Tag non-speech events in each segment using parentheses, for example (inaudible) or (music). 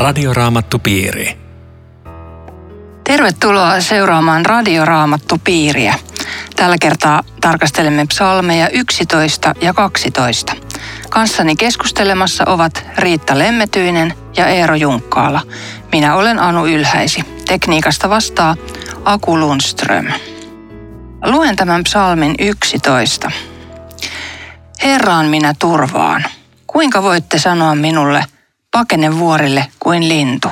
Radioraamattupiiri. Tervetuloa seuraamaan Radioraamattupiiriä. Tällä kertaa tarkastelemme psalmeja 11 ja 12. Kanssani keskustelemassa ovat Riitta Lemmetyinen ja Eero Junkkaala. Minä olen Anu Ylhäisi. Tekniikasta vastaa Aku Lundström. Luen tämän psalmin 11. Herraan minä turvaan. Kuinka voitte sanoa minulle, pakene vuorille kuin lintu?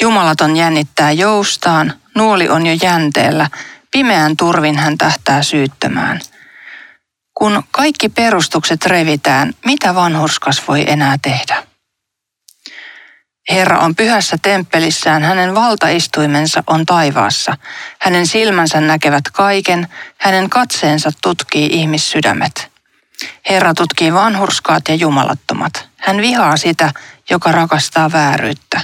Jumalaton jännittää joustaan, nuoli on jo jänteellä, pimeän turvin hän tähtää syyttömään. Kun kaikki perustukset revitään, mitä vanhurskas voi enää tehdä? Herra on pyhässä temppelissään, hänen valtaistuimensa on taivaassa. Hänen silmänsä näkevät kaiken, hänen katseensa tutkii ihmissydämet. Herra tutkii vanhurskaat ja jumalattomat. Hän vihaa sitä, joka rakastaa vääryyttä.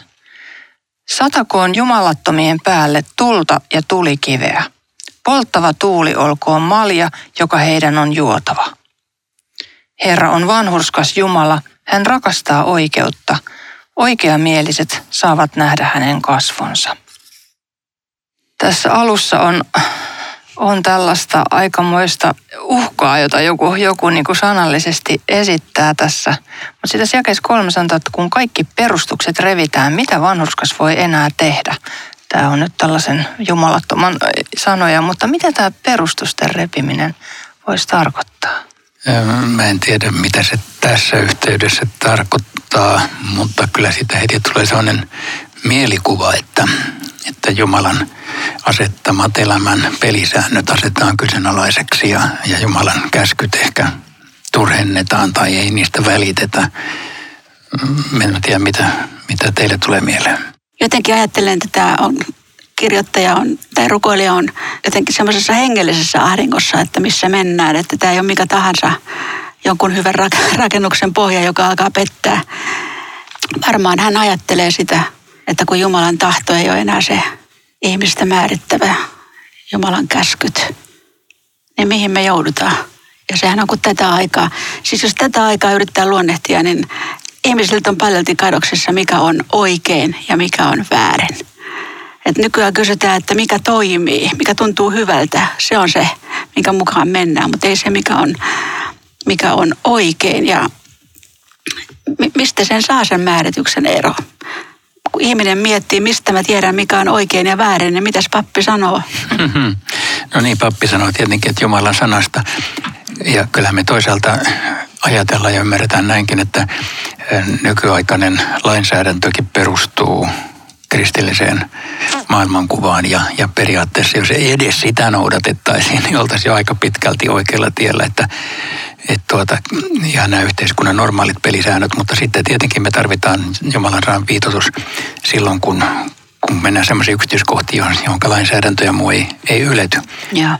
Satakoon jumalattomien päälle tulta ja tulikiveä. Polttava tuuli olkoon malja, joka heidän on juotava. Herra on vanhurskas Jumala, hän rakastaa oikeutta. Oikeamieliset saavat nähdä hänen kasvonsa. Tässä alussa on on tällaista aikamoista uhkaa, jota joku, joku niin kuin sanallisesti esittää tässä. Mutta sitä jakeessa kolme sanotaan, että kun kaikki perustukset revitään, mitä vanhurskas voi enää tehdä? Tämä on nyt tällaisen jumalattoman sanoja, mutta mitä tämä perustusten repiminen voisi tarkoittaa? Mä en tiedä, mitä se tässä yhteydessä tarkoittaa, mutta kyllä siitä heti tulee sellainen mielikuva, että, että Jumalan asettamat elämän pelisäännöt asetetaan kyseenalaiseksi ja, ja Jumalan käskyt ehkä turhennetaan tai ei niistä välitetä. Mm, en tiedä, mitä, mitä teille tulee mieleen. Jotenkin ajattelen, että tämä on kirjoittaja on, tai rukoilija on jotenkin semmoisessa hengellisessä ahdingossa, että missä mennään, että tämä ei ole mikä tahansa jonkun hyvän rakennuksen pohja, joka alkaa pettää. Varmaan hän ajattelee sitä, että kun Jumalan tahto ei ole enää se ihmistä määrittävä Jumalan käskyt, niin mihin me joudutaan? Ja sehän on kuin tätä aikaa. Siis jos tätä aikaa yrittää luonnehtia, niin ihmisiltä on paljon kadoksissa, mikä on oikein ja mikä on väärin. Et nykyään kysytään, että mikä toimii, mikä tuntuu hyvältä. Se on se, mikä mukaan mennään, mutta ei se, mikä on, mikä on oikein. Ja mistä sen saa sen määrityksen ero? Kun ihminen miettii, mistä mä tiedän, mikä on oikein ja väärin, niin mitäs pappi sanoo? (laughs) No niin, pappi sanoo tietenkin, että Jumalan sanasta. Ja kyllähän me toisaalta ajatellaan ja ymmärretään näinkin, että nykyaikainen lainsäädäntökin perustuu kristilliseen maailmankuvaan ja, ja periaatteessa jos ei edes sitä noudatettaisiin, niin oltaisiin jo aika pitkälti oikealla tiellä, että että tuota, ihan nämä yhteiskunnan normaalit pelisäännöt, mutta sitten tietenkin me tarvitaan Jumalan sanan viitotus silloin, kun, kun mennään semmoisiin yksityiskohtiin, johon lainsäädäntö ja muu ei, ei ylety. Joo.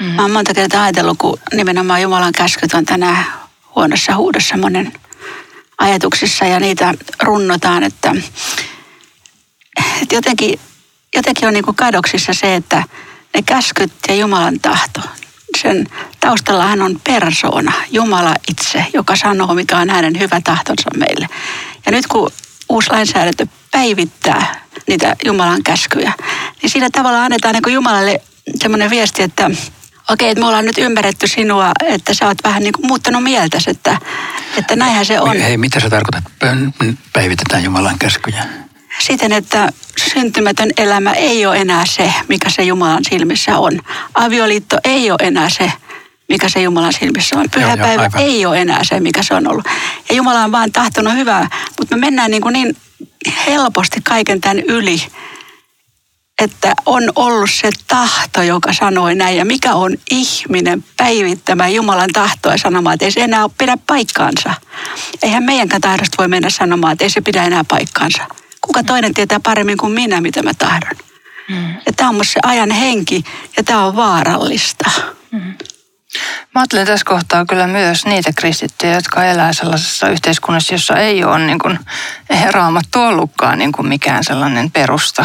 Mm. Mä oon monta kertaa ajatellut, kun nimenomaan Jumalan käskyt on tänään huonossa huudossa monen ajatuksissa ja niitä runnotaan, että, että jotenkin, jotenkin on niin kuin kadoksissa se, että ne käskyt ja Jumalan tahto, sen taustalla hän on persoona, Jumala itse, joka sanoo, mikä on hänen hyvä tahtonsa meille. Ja nyt kun uusi lainsäädäntö päivittää niitä Jumalan käskyjä, niin siinä tavalla annetaan niin Jumalalle semmoinen viesti, että okei, että me ollaan nyt ymmärretty sinua, että sä oot vähän niin kuin muuttanut mieltäsi, että, että näinhän se on. Hei, mitä sä tarkoitat, päivitetään Jumalan käskyjä? Siten, että syntymätön elämä ei ole enää se, mikä se Jumalan silmissä on. Avioliitto ei ole enää se, mikä se Jumalan silmissä on. Pyhäpäivä joo, joo, ei ole enää se, mikä se on ollut. Ja Jumala on vaan tahtonut hyvää, mutta me mennään niin, kuin niin helposti kaiken tämän yli, että on ollut se tahto, joka sanoi näin. Ja mikä on ihminen päivittämään Jumalan tahtoa sanomaan, että ei se enää pidä paikkaansa. Eihän meidänkään tahdosta voi mennä sanomaan, että ei se pidä enää paikkaansa kuka toinen tietää paremmin kuin minä, mitä mä tahdon. Mm. Ja tämä on se ajan henki ja tämä on vaarallista. Mm. Mä ajattelen tässä kohtaa kyllä myös niitä kristittyjä, jotka elää sellaisessa yhteiskunnassa, jossa ei ole niin kuin, raamattu ollutkaan niin kuin mikään sellainen perusta.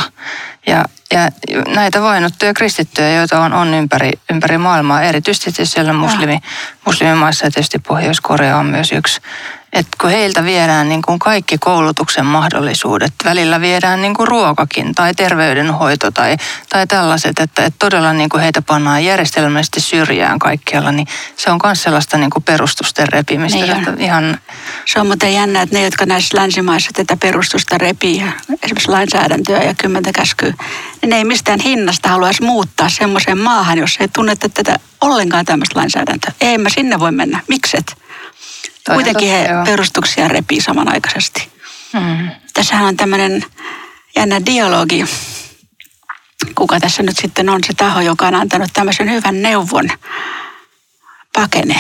Ja, ja näitä vainottuja kristittyjä, joita on, on ympäri, ympäri maailmaa, erityisesti siellä muslimi, muslimimaissa ja tietysti Pohjois-Korea on myös yksi, että kun heiltä viedään niin kuin kaikki koulutuksen mahdollisuudet, välillä viedään niin kuin ruokakin tai terveydenhoito tai, tai tällaiset, että, että todella niin kuin heitä pannaan järjestelmällisesti syrjään kaikkialla, niin se on myös sellaista niin kuin perustusten repimistä. Niin että ihan, Se on muuten jännä, että ne, jotka näissä länsimaissa tätä perustusta repii, esimerkiksi lainsäädäntöä ja kymmentä käskyä, niin ne ei mistään hinnasta haluaisi muuttaa semmoiseen maahan, jos ei tunneta tätä ollenkaan tämmöistä lainsäädäntöä. Ei mä sinne voi mennä. Mikset? Toi Kuitenkin totta, he joo. perustuksia repii samanaikaisesti. mm, Tässähän on tämmöinen jännä dialogi. Kuka tässä nyt sitten on se taho, joka on antanut tämmöisen hyvän neuvon pakene.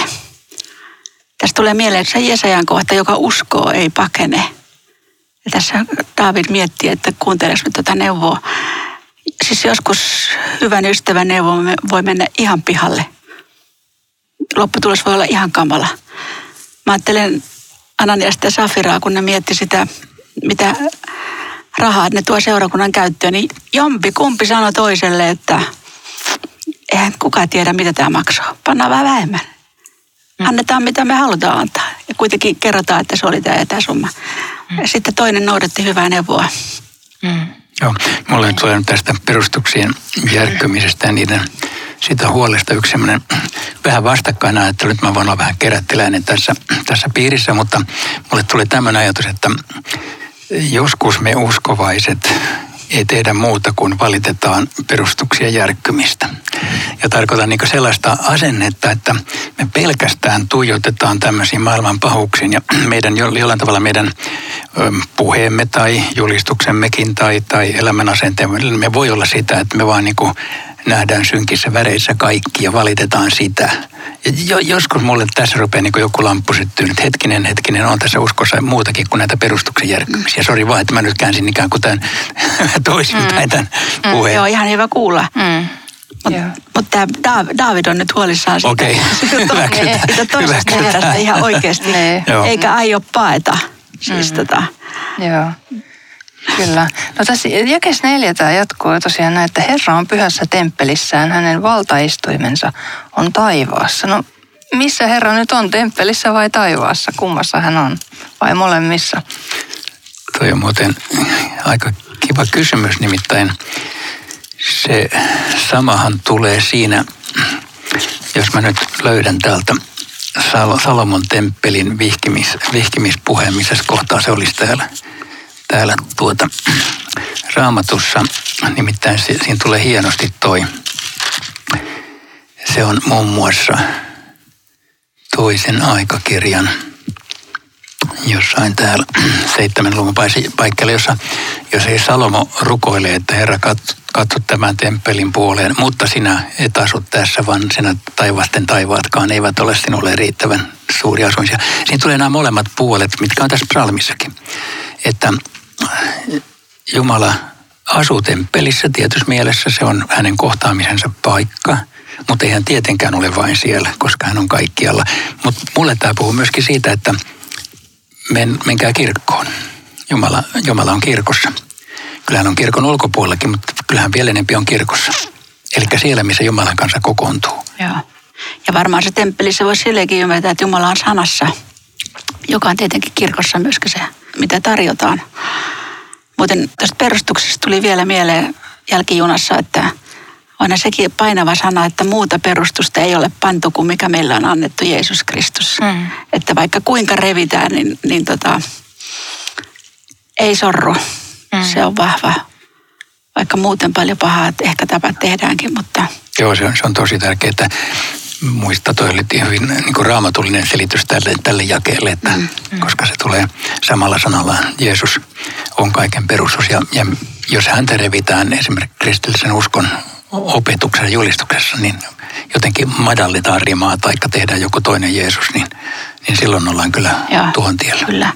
Tästä tulee mieleen se Jesajan kohta, joka uskoo, ei pakene. Ja tässä David miettii, että kuunteles nyt tätä neuvoa. Siis joskus hyvän ystävän neuvo voi mennä ihan pihalle. Lopputulos voi olla ihan kamala. Mä ajattelen Ananiasta ja Safiraa, kun ne mietti sitä, mitä rahaa ne tuo seurakunnan käyttöön, niin jompi kumpi sanoi toiselle, että eihän kukaan tiedä, mitä tämä maksaa. Pannaan vähän vähemmän. Annetaan, mitä me halutaan antaa. Ja kuitenkin kerrotaan, että se oli tämä ja tämä summa. Ja sitten toinen noudatti hyvää neuvoa. mm, Joo, mulle tulee tästä perustuksien järkkymisestä ja niiden sitä huolesta yksi semmoinen vähän vastakkain ajattelu. Nyt mä voin olla vähän kerättiläinen tässä, tässä piirissä, mutta mulle tuli tämmöinen ajatus, että joskus me uskovaiset ei tehdä muuta kuin valitetaan perustuksia järkkymistä. Ja tarkoitan niin sellaista asennetta, että me pelkästään tuijotetaan tämmöisiin maailman pahuuksiin ja meidän jo- jollain tavalla meidän puheemme tai julistuksemmekin tai, tai elämän asenteemme, me voi olla sitä, että me vaan niin nähdään synkissä väreissä kaikki ja valitetaan sitä. Ja jo, joskus mulle tässä rupeaa niin joku lamppu syttyy, että hetkinen, hetkinen, on tässä uskossa muutakin kuin näitä perustuksen järkkymisiä. Sori vaan, että mä nyt käänsin ikään kuin tämän (laughs) toisinpäin tämän puheen. Joo, ihan hyvä kuulla. mm, Mutta mut tämä David on nyt huolissaan siitä, Okei, siitä, (laughs) toisesta herrasta ihan oikeasti. (laughs) Niin. Eikä aio paeta. Siis Mm. tota, Joo. Kyllä. No tässä jakes neljä tämä jatkuu ja tosiaan näin, että Herra on pyhässä temppelissään, hänen valtaistuimensa on taivaassa. No missä Herra nyt on, temppelissä vai taivaassa? Kummassa hän on? Vai molemmissa? Toi on muuten aika kiva kysymys, nimittäin se samahan tulee siinä, jos mä nyt löydän täältä Sal- Salomon temppelin vihkimis, vihkimispuheen, missä kohtaa se olisi täällä, täällä tuota, raamatussa. Nimittäin si- siinä tulee hienosti toi. Se on muun muassa toisen aikakirjan jossain täällä seitsemän luvun paikkeilla, jossa, jos ei Salomo rukoilee, että Herra katso, katso tämän temppelin puoleen, mutta sinä et asu tässä, vaan sinä taivasten taivaatkaan eivät ole sinulle riittävän suuri asumisia. Siinä tulee nämä molemmat puolet, mitkä on tässä psalmissakin. Että Jumala asuu temppelissä tietyssä mielessä, se on hänen kohtaamisensa paikka, mutta ei hän tietenkään ole vain siellä, koska hän on kaikkialla. Mutta mulle tämä puhuu myöskin siitä, että men, menkää kirkkoon. Jumala, Jumala on kirkossa. Kyllähän on kirkon ulkopuolellakin, mutta kyllähän vielä enempi on kirkossa. Eli siellä, missä Jumalan kanssa kokoontuu. joo. Ja varmaan se temppelissä voisi silleenkin ymmärtää, että Jumala on sanassa, joka on tietenkin kirkossa myöskin se, mitä tarjotaan. Muuten tästä perustuksesta tuli vielä mieleen jälkijunassa, että on sekin painava sana, että muuta perustusta ei ole pantu kuin mikä meillä on annettu Jeesus Kristus. Mm. Että vaikka kuinka revitään, niin, niin tota, ei sorru. Mm. Se on vahva. Vaikka muuten paljon pahaa ehkä tapa tehdäänkin, mutta Joo, se on, se on tosi tärkeää, että muista toi oli hyvin niin kuin raamatullinen selitys tälle, tälle jakeelle, että, mm, mm. koska se tulee samalla sanalla, Jeesus on kaiken perusos ja, ja jos häntä revitään esimerkiksi kristillisen uskon opetuksessa julistuksessa, niin jotenkin madalletaan rimaa tai tehdään joku toinen Jeesus, niin, niin silloin ollaan kyllä Joo, tuhon tiellä. Kyllä.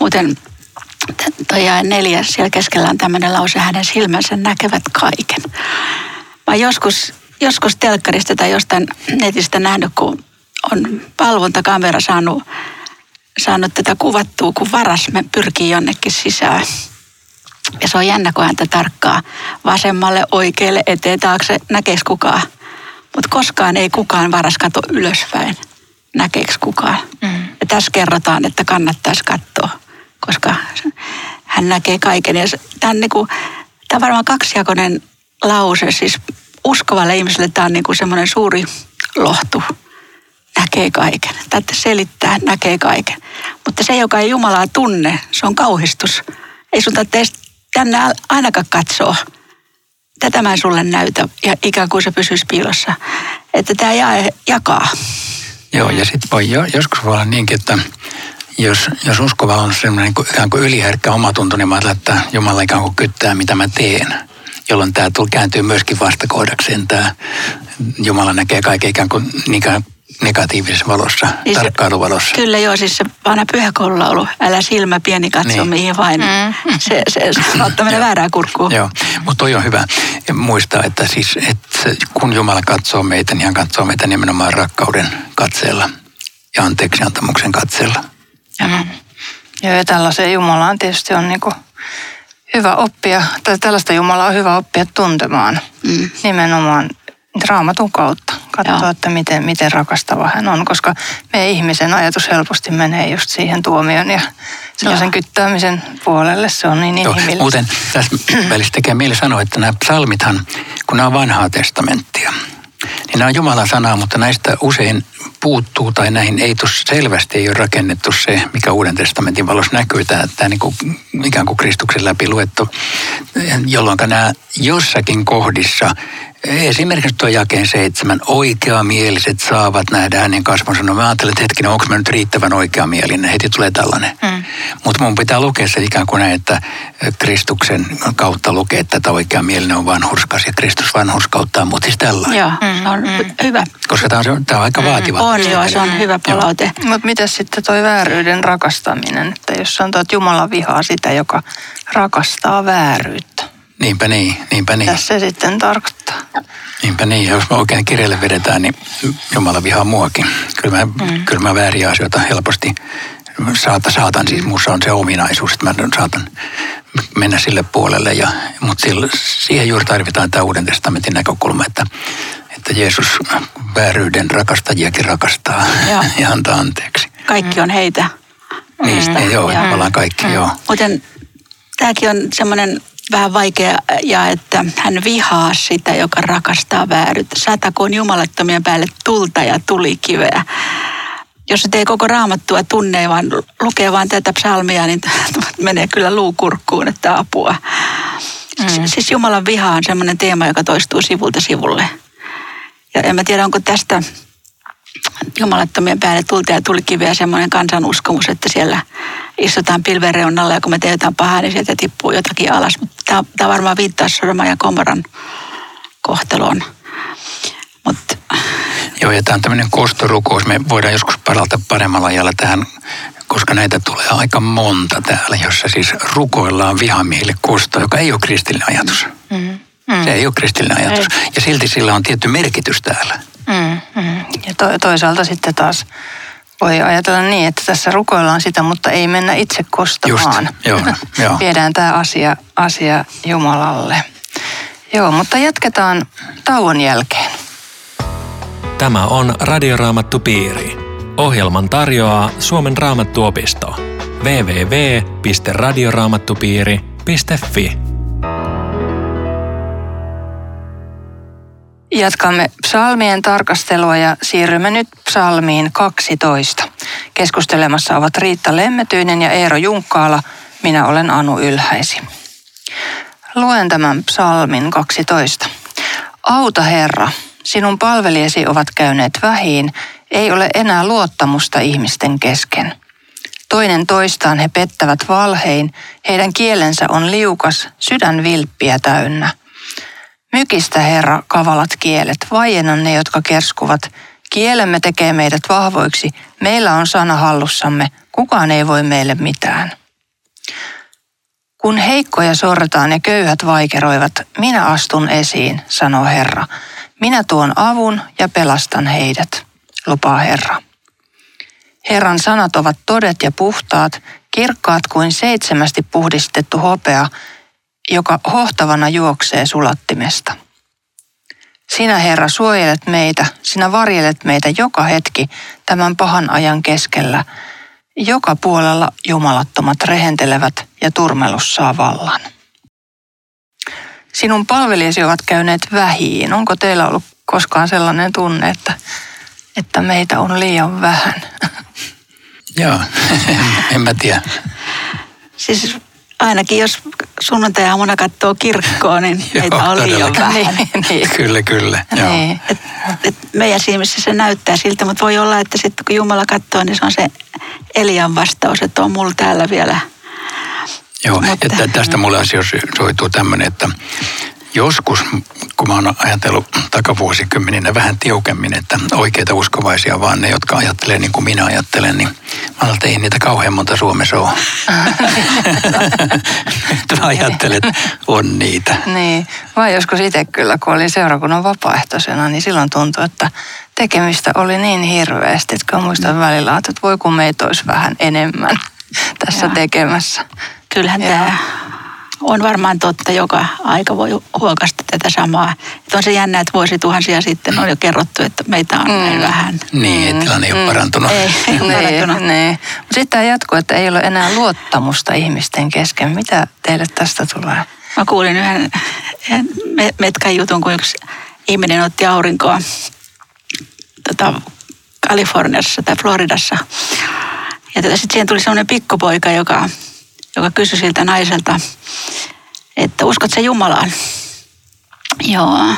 Muuten toi jae neljä, siellä keskellä on tämmöinen lause, hänen silmänsä näkevät kaiken. Mä joskus, joskus telkkarista tai jostain netistä nähnyt, kun on valvontakamera saanut, saanut tätä kuvattua, kun varas me pyrkii jonnekin sisään. Ja se on jännä, kun häntä tarkkaa vasemmalle, oikealle, eteen, taakse, näkeekö kukaan. Mutta koskaan ei kukaan varas kato ylöspäin. näkeekö kukaan. Mm. Ja tässä kerrotaan, että kannattaisi katsoa, koska hän näkee kaiken. Ja tämä on, niinku, tämä on varmaan kaksijakoinen lause, siis uskovalle ihmiselle tämä on niinku semmoinen suuri lohtu. Näkee kaiken. Tätä selittää, näkee kaiken. Mutta se, joka ei Jumalaa tunne, se on kauhistus. Ei sun tarvitse tänne ainakaan katsoa. Tätä mä en sulle näytä. Ja ikään kuin se pysyisi piilossa. Että tämä jae, jakaa. Joo, ja sitten voi joskus voi olla niinkin, että jos, jos uskova on semmoinen ikään kuin yliherkkä omatunto, niin mä että Jumala ikään kuin kyttää, mitä mä teen. Jolloin tämä kääntyy myöskin vastakohdakseen. Tämä Jumala näkee kaiken ikään kuin ikään negatiivisessa valossa, niin tarkkailuvalossa. Kyllä joo, siis se vanha pyhäkoululaulu, älä silmä pieni katso niin. mihin vain. Mm. Se, se, se saattaa mennä (laughs) väärään kurkkuun. Joo, mutta toi on hyvä muistaa, että, siis, että kun Jumala katsoo meitä, niin hän katsoo meitä nimenomaan rakkauden katseella ja anteeksiantamuksen katseella. Mm. Joo, ja tällaisen Jumalaan tietysti on niin hyvä oppia, tai tällaista Jumalaa on hyvä oppia tuntemaan mm. nimenomaan raamatun kautta. Katsoa, Joo. että miten, miten rakastava hän on, koska me ihmisen ajatus helposti menee just siihen tuomion ja sellaisen Joo. kyttäämisen puolelle. Se on niin inhimillistä. Muuten tässä välissä tekee mieli sanoa, että nämä psalmithan, kun nämä on vanhaa testamenttia, niin nämä on Jumalan sanaa, mutta näistä usein puuttuu tai näihin ei tuossa selvästi ei ole rakennettu se, mikä Uuden testamentin valossa näkyy, tämä, tämä niin kuin, ikään kuin Kristuksen läpi luettu, jolloin nämä jossakin kohdissa Esimerkiksi tuo jakeen seitsemän, oikeamieliset saavat nähdä hänen kasvonsa. No mä ajattelen, että hetkinen, onko mä nyt riittävän oikeamielinen? Heti tulee tällainen. Mm. Mutta mun pitää lukea se ikään kuin näin, että Kristuksen kautta lukee, että tämä oikeamielinen on vanhurskas ja Kristus vanhurskauttaa, mutta siis tällainen. Joo, mm. on mm. hyvä. Koska tämä on, tämä on aika mm. vaativa. On joo, se on hyvä palaute. Mutta mitä sitten toi vääryyden rakastaminen, että jos sanotaan, että Jumala vihaa sitä, joka rakastaa vääryyttä. Niinpä niin, niinpä niin. Tässä se sitten tarkoittaa. Niinpä niin, jos me oikein kirjalle vedetään, niin Jumala vihaa muakin. Kyllä mä, mm. kyllä mä vääriä asioita helposti saata, saatan, siis muussa on se ominaisuus, että mä saatan mennä sille puolelle. Ja, mutta sille, siihen juuri tarvitaan tämä Uuden testamentin näkökulma, että, että Jeesus vääryyden rakastajiakin rakastaa ja, (laughs) ja antaa anteeksi. Kaikki on heitä. Niistä, mm. joo, ollaan kaikki, mm. joo. Muuten tämäkin on semmoinen vähän vaikea ja että hän vihaa sitä, joka rakastaa vääryyttä. Satakoon jumalattomien päälle tulta ja tulikiveä. Jos se tee koko raamattua tunne, vaan lukee vaan tätä psalmia, niin (laughs) menee kyllä luukurkkuun, että apua. Mm. Siis Jumalan viha on sellainen teema, joka toistuu sivulta sivulle. Ja en mä tiedä, onko tästä jumalattomien päälle tulta ja tulikiveä semmoinen kansanuskomus, että siellä istutaan pilven reunalla ja kun me teemme jotain pahaa, niin sieltä tippuu jotakin alas. Mutta tämä, tämä varmaan viittaa Sodoma ja Komoran kohteloon. Mut. Joo, ja tämä on tämmöinen kostorukous. Me voidaan joskus palata paremmalla ajalla tähän, koska näitä tulee aika monta täällä, jossa siis rukoillaan vihamiehille kosto, joka ei ole kristillinen ajatus. Mm-hmm. Mm. Se ei ole kristillinen ajatus. Ei. Ja silti sillä on tietty merkitys täällä. Mm, mm. Ja to, toisaalta sitten taas voi ajatella niin, että tässä rukoillaan sitä, mutta ei mennä itse kostamaan. Just, joo, (laughs) joo. Viedään tämä asia, asia Jumalalle. Joo, mutta jatketaan tauon jälkeen. Tämä on Radioraamattu Piiri. Ohjelman tarjoaa Suomen raamattuopisto. www.radioraamattupiiri.fi Jatkamme psalmien tarkastelua ja siirrymme nyt psalmiin 12. Keskustelemassa ovat Riitta Lemmetyinen ja Eero Junkkaala. Minä olen Anu Ylhäisi. Luen tämän psalmin 12. Auta Herra, sinun palvelijasi ovat käyneet vähiin, ei ole enää luottamusta ihmisten kesken. Toinen toistaan he pettävät valhein, heidän kielensä on liukas, sydän vilppiä täynnä – Mykistä, Herra, kavalat kielet, vaienna ne, jotka kerskuvat. Kielemme tekee meidät vahvoiksi, meillä on sana hallussamme, kukaan ei voi meille mitään. Kun heikkoja sortaan ja köyhät vaikeroivat, minä astun esiin, sanoo Herra. Minä tuon avun ja pelastan heidät, lupaa Herra. Herran sanat ovat todet ja puhtaat, kirkkaat kuin seitsemästi puhdistettu hopea, joka hohtavana juoksee sulattimesta. Sinä Herra suojelet meitä, sinä varjelet meitä joka hetki tämän pahan ajan keskellä. Joka puolella jumalattomat rehentelevät ja turmelus saa vallan. Sinun palvelijasi ovat käyneet vähiin. Onko teillä ollut koskaan sellainen tunne, että, että meitä on liian vähän? Joo, (laughs) en mä tiedä. Siis ainakin jos sunnuntai-aamuna katsoo kirkkoon, niin (laughs) Joo, meitä on liian todellakin. vähän. niin, niin. Kyllä, kyllä. Joo. niin. Et, et meidän silmissä se näyttää siltä, mutta voi olla, että sitten kun Jumala katsoo, niin se on se Elian vastaus, että on mulla täällä vielä. Joo, Mutta- että tästä mulle asioituu tämmöinen, että joskus, kun mä oon ajatellut takavuosikymmeninä vähän tiukemmin, että oikeita uskovaisia vaan ne, jotka ajattelee niin kuin minä ajattelen, niin mä ajattelin, että ei niitä kauhean monta Suomessa ole. (laughs) Nyt mä ajattelen, että on niitä. Niin, vai joskus itse kyllä, kun olin seurakunnan vapaaehtoisena, niin silloin tuntui, että tekemistä oli niin hirveästi, että kun muistan välillä, että voi kun meitä olisi vähän enemmän (laughs) tässä Joo. tekemässä. Kyllähän tämä on varmaan totta, joka aika voi huokasta tätä samaa. Että on se jännä, että vuosituhansia sitten on jo kerrottu, että meitä on näin vähän. Niin, että tilanne ei ole parantunut. Ei, ei ole parantunut. Niin, niin. Mutta sitten tämä jatkuu, että ei ole enää luottamusta ihmisten kesken. Mitä teille tästä tulee? Mä kuulin yhden, yhden me- metkan jutun, kun yksi ihminen otti aurinkoa tota, Kaliforniassa tai Floridassa. Ja tota, sitten siihen tuli sellainen pikkupoika, joka, joka kysyi siltä naiselta, että uskot sä Jumalaan? Joo.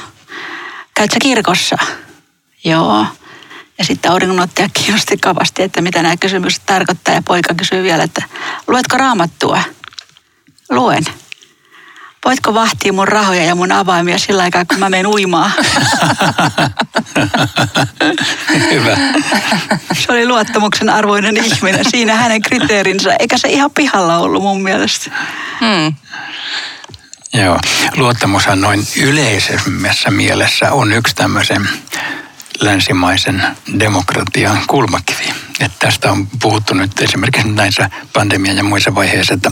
Käyt sä kirkossa? Joo. Ja sitten auringonottaja kiinnosti kovasti, että mitä nämä kysymykset tarkoittaa. Ja poika kysyy vielä, että luetko raamattua? Luen. Voitko vahtia mun rahoja ja mun avaimia sillä aikaa, kun mä menen uimaan? (laughs) Hyvä. Se oli luottamuksen arvoinen ihminen. Siinä hänen kriteerinsä. Eikä se ihan pihalla ollut mun mielestä. Hmm. Joo, luottamushan noin yleisemmässä mielessä on yksi tämmöisen länsimaisen demokratian kulmakivi. Et tästä on puhuttu nyt esimerkiksi näissä pandemian ja muissa vaiheissa, että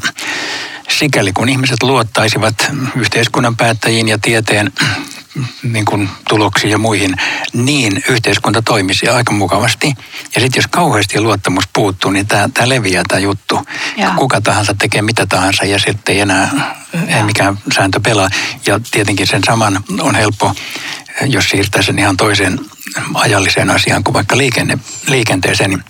sikäli kun ihmiset luottaisivat yhteiskunnan päättäjiin ja tieteen (clears throat) niin kuin tuloksiin ja muihin, niin yhteiskunta toimisi aika mukavasti. Ja sitten jos kauheasti luottamus puuttuu, niin tämä leviää tämä juttu. Joo. Kuka tahansa tekee mitä tahansa ja sitten ei enää, ei mikään sääntö pelaa. Ja tietenkin sen saman on helppo, jos siirtää sen ihan toiseen ajalliseen asiaan kuin vaikka liikenne, liikenteeseen, niin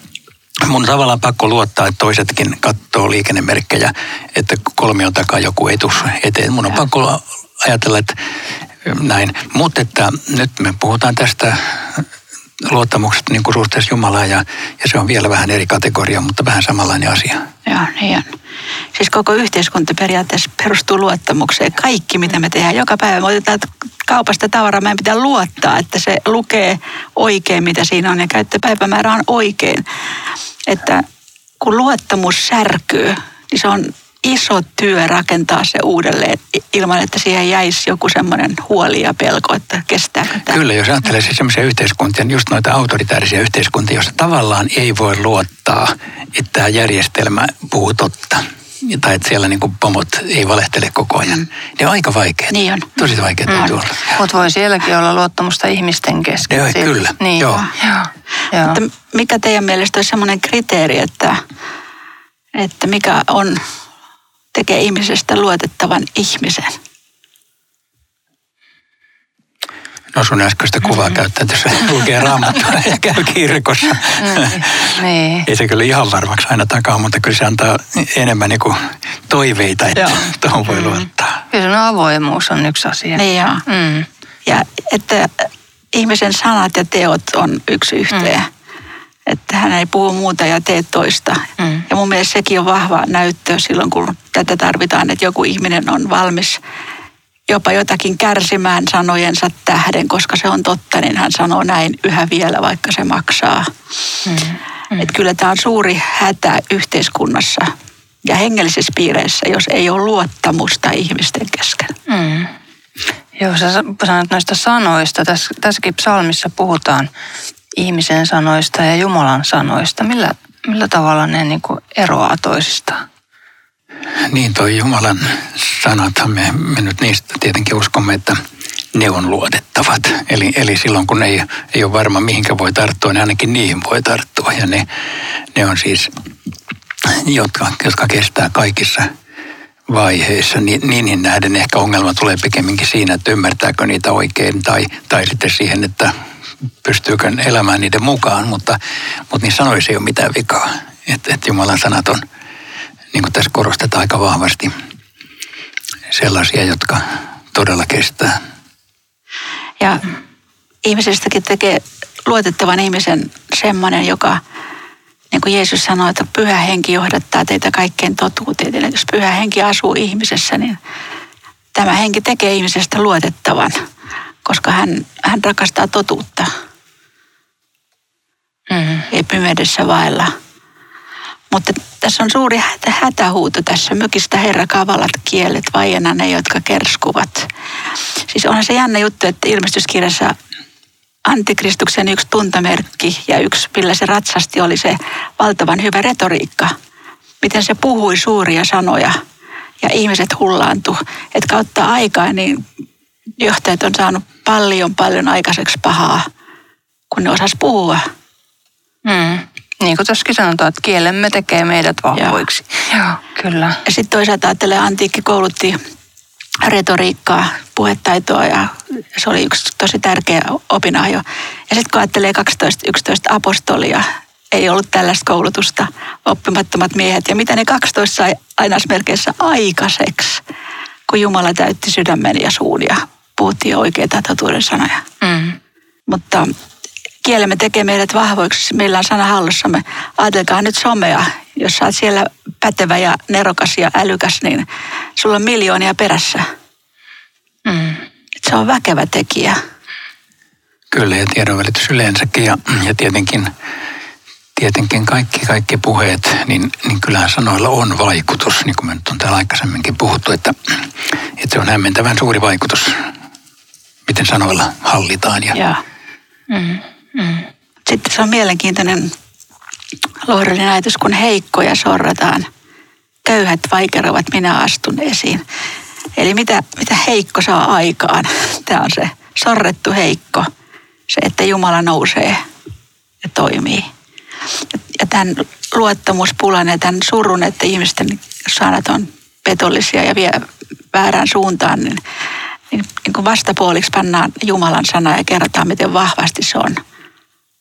mun tavallaan pakko luottaa, että toisetkin katsoo liikennemerkkejä, että kolmion takaa joku ei eteen. Mun on Joo. pakko ajatella, että näin. Mutta että nyt me puhutaan tästä luottamuksesta niin kuin suhteessa Jumalaan ja, ja se on vielä vähän eri kategoria, mutta vähän samanlainen asia. Joo, niin on. Siis koko yhteiskunta periaatteessa perustuu luottamukseen. Kaikki, mitä me tehdään joka päivä, me otetaan kaupasta tavaraa, meidän pitää luottaa, että se lukee oikein, mitä siinä on, ja käyttöpäivämäärä on oikein. Että kun luottamus särkyy, niin se on iso työ rakentaa se uudelleen ilman, että siihen jäisi joku semmoinen huoli ja pelko, että kestääkö tämä. Kyllä, jos ajattelee siis semmoisia yhteiskuntia, just noita autoritaarisia yhteiskuntia, joissa tavallaan ei voi luottaa, että tämä järjestelmä puhuu totta. Tai että siellä niin kuin pomot ei valehtele koko ajan. Ne on aika vaikeita. Niin on. Tosi vaikeita mm. olla. Mutta voi sielläkin olla luottamusta ihmisten kesken. Joo, kyllä. Niin. Joo. Joo. Joo. Että mikä teidän mielestä olisi semmoinen kriteeri, että, että mikä on, tekee ihmisestä luotettavan ihmisen? No sun äskeistä kuvaa käyttää, että jos (laughs) lukee raamattua ja käy kirkossa. Niin. Ei se kyllä ihan varmaksi aina takaa, mutta kyllä se antaa enemmän niin kuin toiveita, että Joo. tuohon voi luottaa. Kyllä se avoimuus on yksi asia. Niin joo. Mm. Ja että ihmisen sanat ja teot on yksi yhteen. Että hän ei puhu muuta ja tee toista. Mm. Ja mun mielestä sekin on vahva näyttö silloin, kun tätä tarvitaan, että joku ihminen on valmis jopa jotakin kärsimään sanojensa tähden, koska se on totta, niin hän sanoo näin yhä vielä, vaikka se maksaa. Mm. Mm. Että kyllä tämä on suuri hätä yhteiskunnassa ja hengellisissä piireissä, jos ei ole luottamusta ihmisten kesken. Mm. Joo, sä sanoit noista sanoista. Tässä, tässäkin psalmissa puhutaan ihmisen sanoista ja Jumalan sanoista. Millä, millä tavalla ne niin kuin eroaa toisistaan? Niin toi Jumalan sanathan me, me nyt niistä tietenkin uskomme, että ne on luotettavat. Eli, eli silloin kun ei, ei ole varma mihinkä voi tarttua, niin ainakin niihin voi tarttua. Ja ne, ne on siis, jotka, jotka kestää kaikissa vaiheissa, niin niihin nähden ehkä ongelma tulee pikemminkin siinä, että ymmärtääkö niitä oikein tai, tai sitten siihen, että pystyykö elämään niiden mukaan, mutta, mutta niin sanoisi ei ole mitään vikaa. Että et Jumalan sanat on, niin kuin tässä korostetaan aika vahvasti, sellaisia, jotka todella kestää. Ja ihmisestäkin tekee luotettavan ihmisen semmoinen, joka, niin kuin Jeesus sanoi, että pyhä henki johdattaa teitä kaikkeen totuuteen. Eli jos pyhä henki asuu ihmisessä, niin tämä henki tekee ihmisestä luotettavan, koska hän, hän rakastaa totuutta. Mm. Ei pimeydessä vailla. Mutta tässä on suuri hätä, hätähuuto tässä. Mykistä Herra kavalat kielet, vaiena ne, jotka kerskuvat. Siis onhan se jännä juttu, että ilmestyskirjassa antikristuksen yksi tuntamerkki ja yksi, millä se ratsasti, oli se valtavan hyvä retoriikka. Miten se puhui suuria sanoja ja ihmiset hullaantu. Että kautta aikaa niin johtajat on saanut paljon paljon aikaiseksi pahaa, kun ne osas puhua. Mm. Niin kuin tuossakin sanotaan, että kielemme tekee meidät vahvoiksi. Joo, Joo kyllä. Ja sitten toisaalta ajattelee, antiikki koulutti retoriikkaa, puhetaitoa ja se oli yksi tosi tärkeä opinahjo. Ja sitten kun ajattelee 12-11 apostolia, ei ollut tällaista koulutusta, oppimattomat miehet. Ja mitä ne 12 sai ainaismerkeissä aikaiseksi, kun Jumala täytti sydämen ja suun ja puhuttiin oikeita totuuden sanoja. Mm. Mutta kielemme tekee meidät vahvoiksi, meillä on sana hallussamme. Ajatelkaa nyt somea, jos sä oot siellä pätevä ja nerokas ja älykäs, niin sulla on miljoonia perässä. Mm. Se on väkevä tekijä. Kyllä, ja tiedonvälitys yleensäkin, ja, ja tietenkin, tietenkin kaikki, kaikki puheet, niin, niin kyllähän sanoilla on vaikutus, niin kuin me nyt on täällä aikaisemminkin puhuttu, että, että se on hämmentävän suuri vaikutus, miten sanoilla hallitaan. Ja, ja. Mm. Mm. Sitten se on mielenkiintoinen lohdullinen ajatus, kun heikkoja sorrataan. Köyhät vaikeroivat, minä astun esiin. Eli mitä, mitä heikko saa aikaan? (laughs) Tämä on se sorrettu heikko. Se, että Jumala nousee ja toimii. Ja tämän luottamuspulan ja tämän surun, että ihmisten sanat on petollisia ja vie väärään suuntaan, niin, niin, kuin vastapuoliksi pannaan Jumalan sana ja kerrotaan, miten vahvasti se on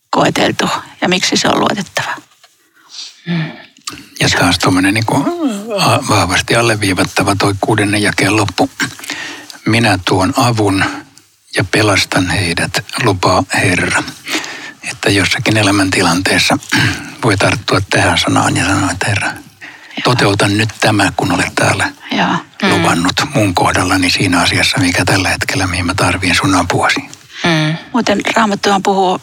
koeteltu ja miksi se on luotettava. Ja taas tuommoinen niin vahvasti alleviivattava toi kuudennen jakeen loppu. Minä tuon avun ja pelastan heidät, lupaa Herra. Että jossakin elämäntilanteessa voi tarttua tähän sanaan ja sanoa, että Herra, toteutan nyt tämä, kun olet täällä ja. luvannut mun kohdallani siinä asiassa, mikä tällä hetkellä, mihin mä tarviin sun apuasi. Mm. Muuten Raamattuhan puhuu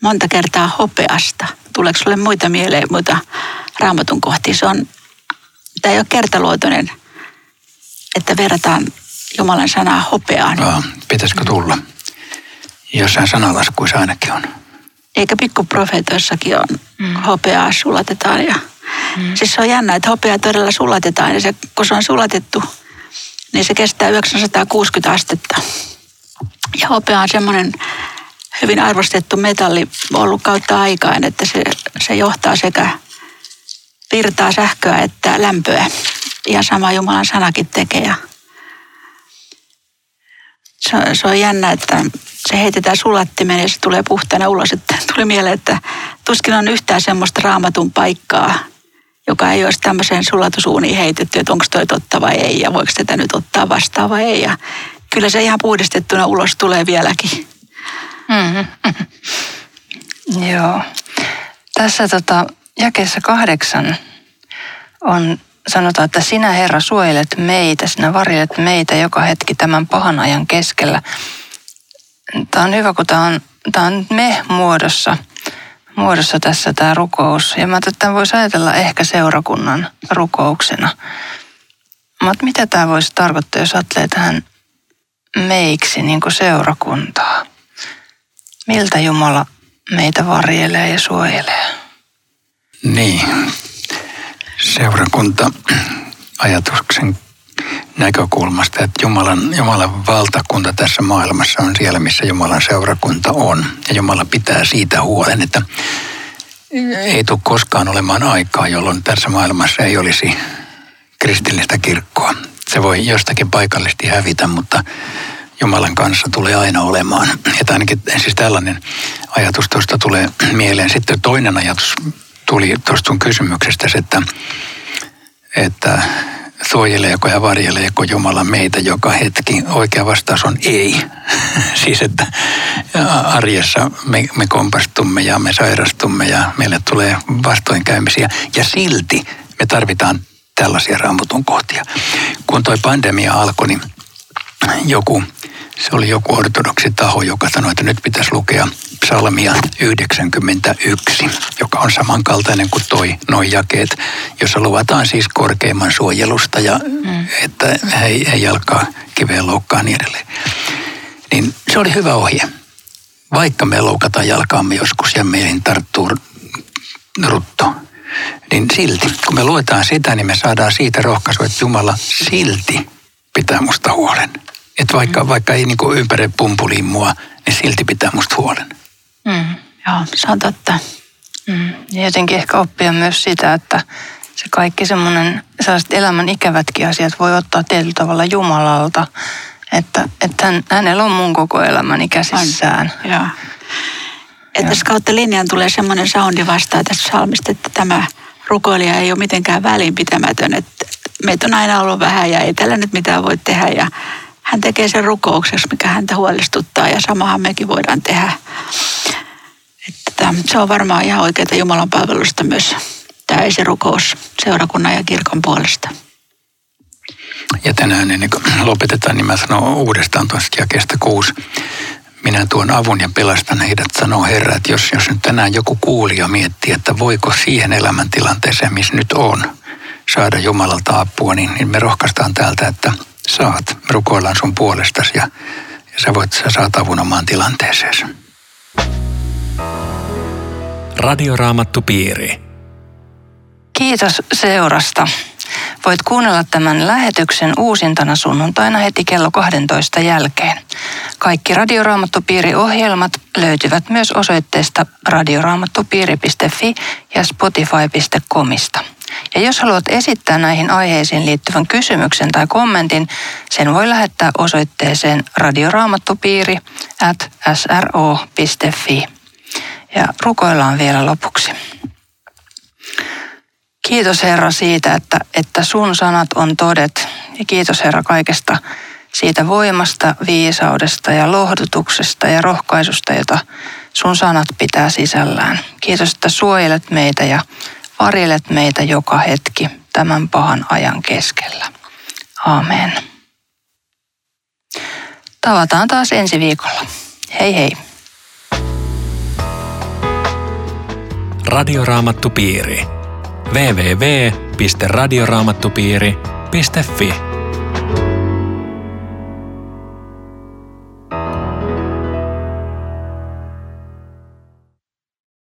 monta kertaa hopeasta. Tuleeko sulle muita mieleen, muita raamatun kohtia? Se on, tämä ei ole kertaluotoinen, että verrataan Jumalan sanaa hopeaan. No, pitäisikö tulla? Jossain sanalaskuissa ainakin on. Eikä pikkuprofeetoissakin on mm. hopeaa sulatetaan. Ja, mm. Siis se on jännä, että hopeaa todella sulatetaan ja se, kun se on sulatettu, niin se kestää 960 astetta. Ja hopea on semmoinen hyvin arvostettu metalli ollut kautta aikaan, että se, se johtaa sekä virtaa sähköä että lämpöä. Ja sama Jumalan sanakin tekee. Se, se on jännä, että se heitetään sulattimeen ja se tulee puhtaana ulos. Että tuli mieleen, että tuskin on yhtään semmoista raamatun paikkaa, joka ei olisi tämmöiseen sulatusuuniin heitetty, että onko toi totta vai ei ja voiko tätä nyt ottaa vastaan vai ei. Ja kyllä se ihan puhdistettuna ulos tulee vieläkin. Mm-hmm. (laughs) Joo. Tässä tota, jakeessa kahdeksan on sanotaan, että sinä Herra suojelet meitä, sinä varjelet meitä joka hetki tämän pahan ajan keskellä. Tämä on hyvä, kun tämä on, tämä on me muodossa, tässä tämä rukous. Ja mä ajattelin, että tämän voisi ajatella ehkä seurakunnan rukouksena. Mutta mitä tämä voisi tarkoittaa, jos ajattelee tähän meiksi niin kuin seurakuntaa? Miltä Jumala meitä varjelee ja suojelee? Niin, seurakunta ajatuksen näkökulmasta, että Jumalan, Jumalan valtakunta tässä maailmassa on siellä, missä Jumalan seurakunta on. Ja Jumala pitää siitä huolen, että ei tule koskaan olemaan aikaa, jolloin tässä maailmassa ei olisi kristillistä kirkkoa. Se voi jostakin paikallisesti hävitä, mutta Jumalan kanssa tulee aina olemaan. Että ainakin siis tällainen ajatus tuosta tulee mieleen. Sitten toinen ajatus tuli tuosta sun kysymyksestä, että, että suojeleeko ja varjeleeko Jumala meitä joka hetki? Oikea vastaus on ei. (laughs) siis että arjessa me, me kompastumme ja me sairastumme ja meille tulee vastoinkäymisiä. Ja silti me tarvitaan tällaisia raamutun kohtia. Kun toi pandemia alkoi, niin joku, se oli joku ortodoksi taho, joka sanoi, että nyt pitäisi lukea psalmia 91, joka on samankaltainen kuin toi, noin jakeet, jossa luvataan siis korkeimman suojelusta ja mm. että ei, ei jalkaa kiveen loukkaa niin edelleen. Niin se oli hyvä ohje. Vaikka me loukataan jalkaamme joskus ja meihin tarttuu rutto, niin silti, kun me luetaan sitä, niin me saadaan siitä rohkaisua, että Jumala silti pitää musta huolen. Että vaikka, vaikka ei niin ympäri pumpuliin mua, niin silti pitää musta huolen. Mm, joo, se on totta. Mm. Ja jotenkin ehkä oppia myös sitä, että se kaikki semmoinen, sellaiset elämän ikävätkin asiat voi ottaa tietyllä tavalla Jumalalta. Että, että hän, hänellä on mun koko elämäni käsissään. On, joo. Että tässä kautta linjan tulee semmoinen soundi vastaan tässä salmista, että tämä rukoilija ei ole mitenkään välinpitämätön. Että meitä on aina ollut vähän ja ei tällä nyt mitään voi tehdä. Ja hän tekee sen rukoukseksi, mikä häntä huolestuttaa ja samahan mekin voidaan tehdä. Että se on varmaan ihan oikeaa Jumalan palvelusta myös tämä esirukous seurakunnan ja kirkon puolesta. Ja tänään niin kun lopetetaan, niin mä sanon uudestaan tuosta jakeesta kuusi. Minä tuon avun ja pelastan heidät, sanoo Herra, että jos, jos nyt tänään joku kuulija miettii, että voiko siihen elämäntilanteeseen, missä nyt on, saada Jumalalta apua, niin, niin me rohkaistaan täältä, että saat. Me rukoillaan sun puolestasi ja, ja sä, voit, sä saat avun omaan tilanteeseen. Radioraamattu piiri. Kiitos seurasta. Voit kuunnella tämän lähetyksen uusintana sunnuntaina heti kello 12 jälkeen. Kaikki Radioraamattupiiri-ohjelmat löytyvät myös osoitteesta radioraamattupiiri.fi ja spotify.comista. Ja jos haluat esittää näihin aiheisiin liittyvän kysymyksen tai kommentin, sen voi lähettää osoitteeseen radioraamattupiiri at sro.fi. Ja rukoillaan vielä lopuksi. Kiitos Herra siitä, että, että sun sanat on todet. Ja kiitos Herra kaikesta siitä voimasta, viisaudesta ja lohdutuksesta ja rohkaisusta, jota sun sanat pitää sisällään. Kiitos, että suojelet meitä ja varjelet meitä joka hetki tämän pahan ajan keskellä. Amen. Tavataan taas ensi viikolla. Hei hei. Radioraamattupiiri. www.radioraamattupiiri.fi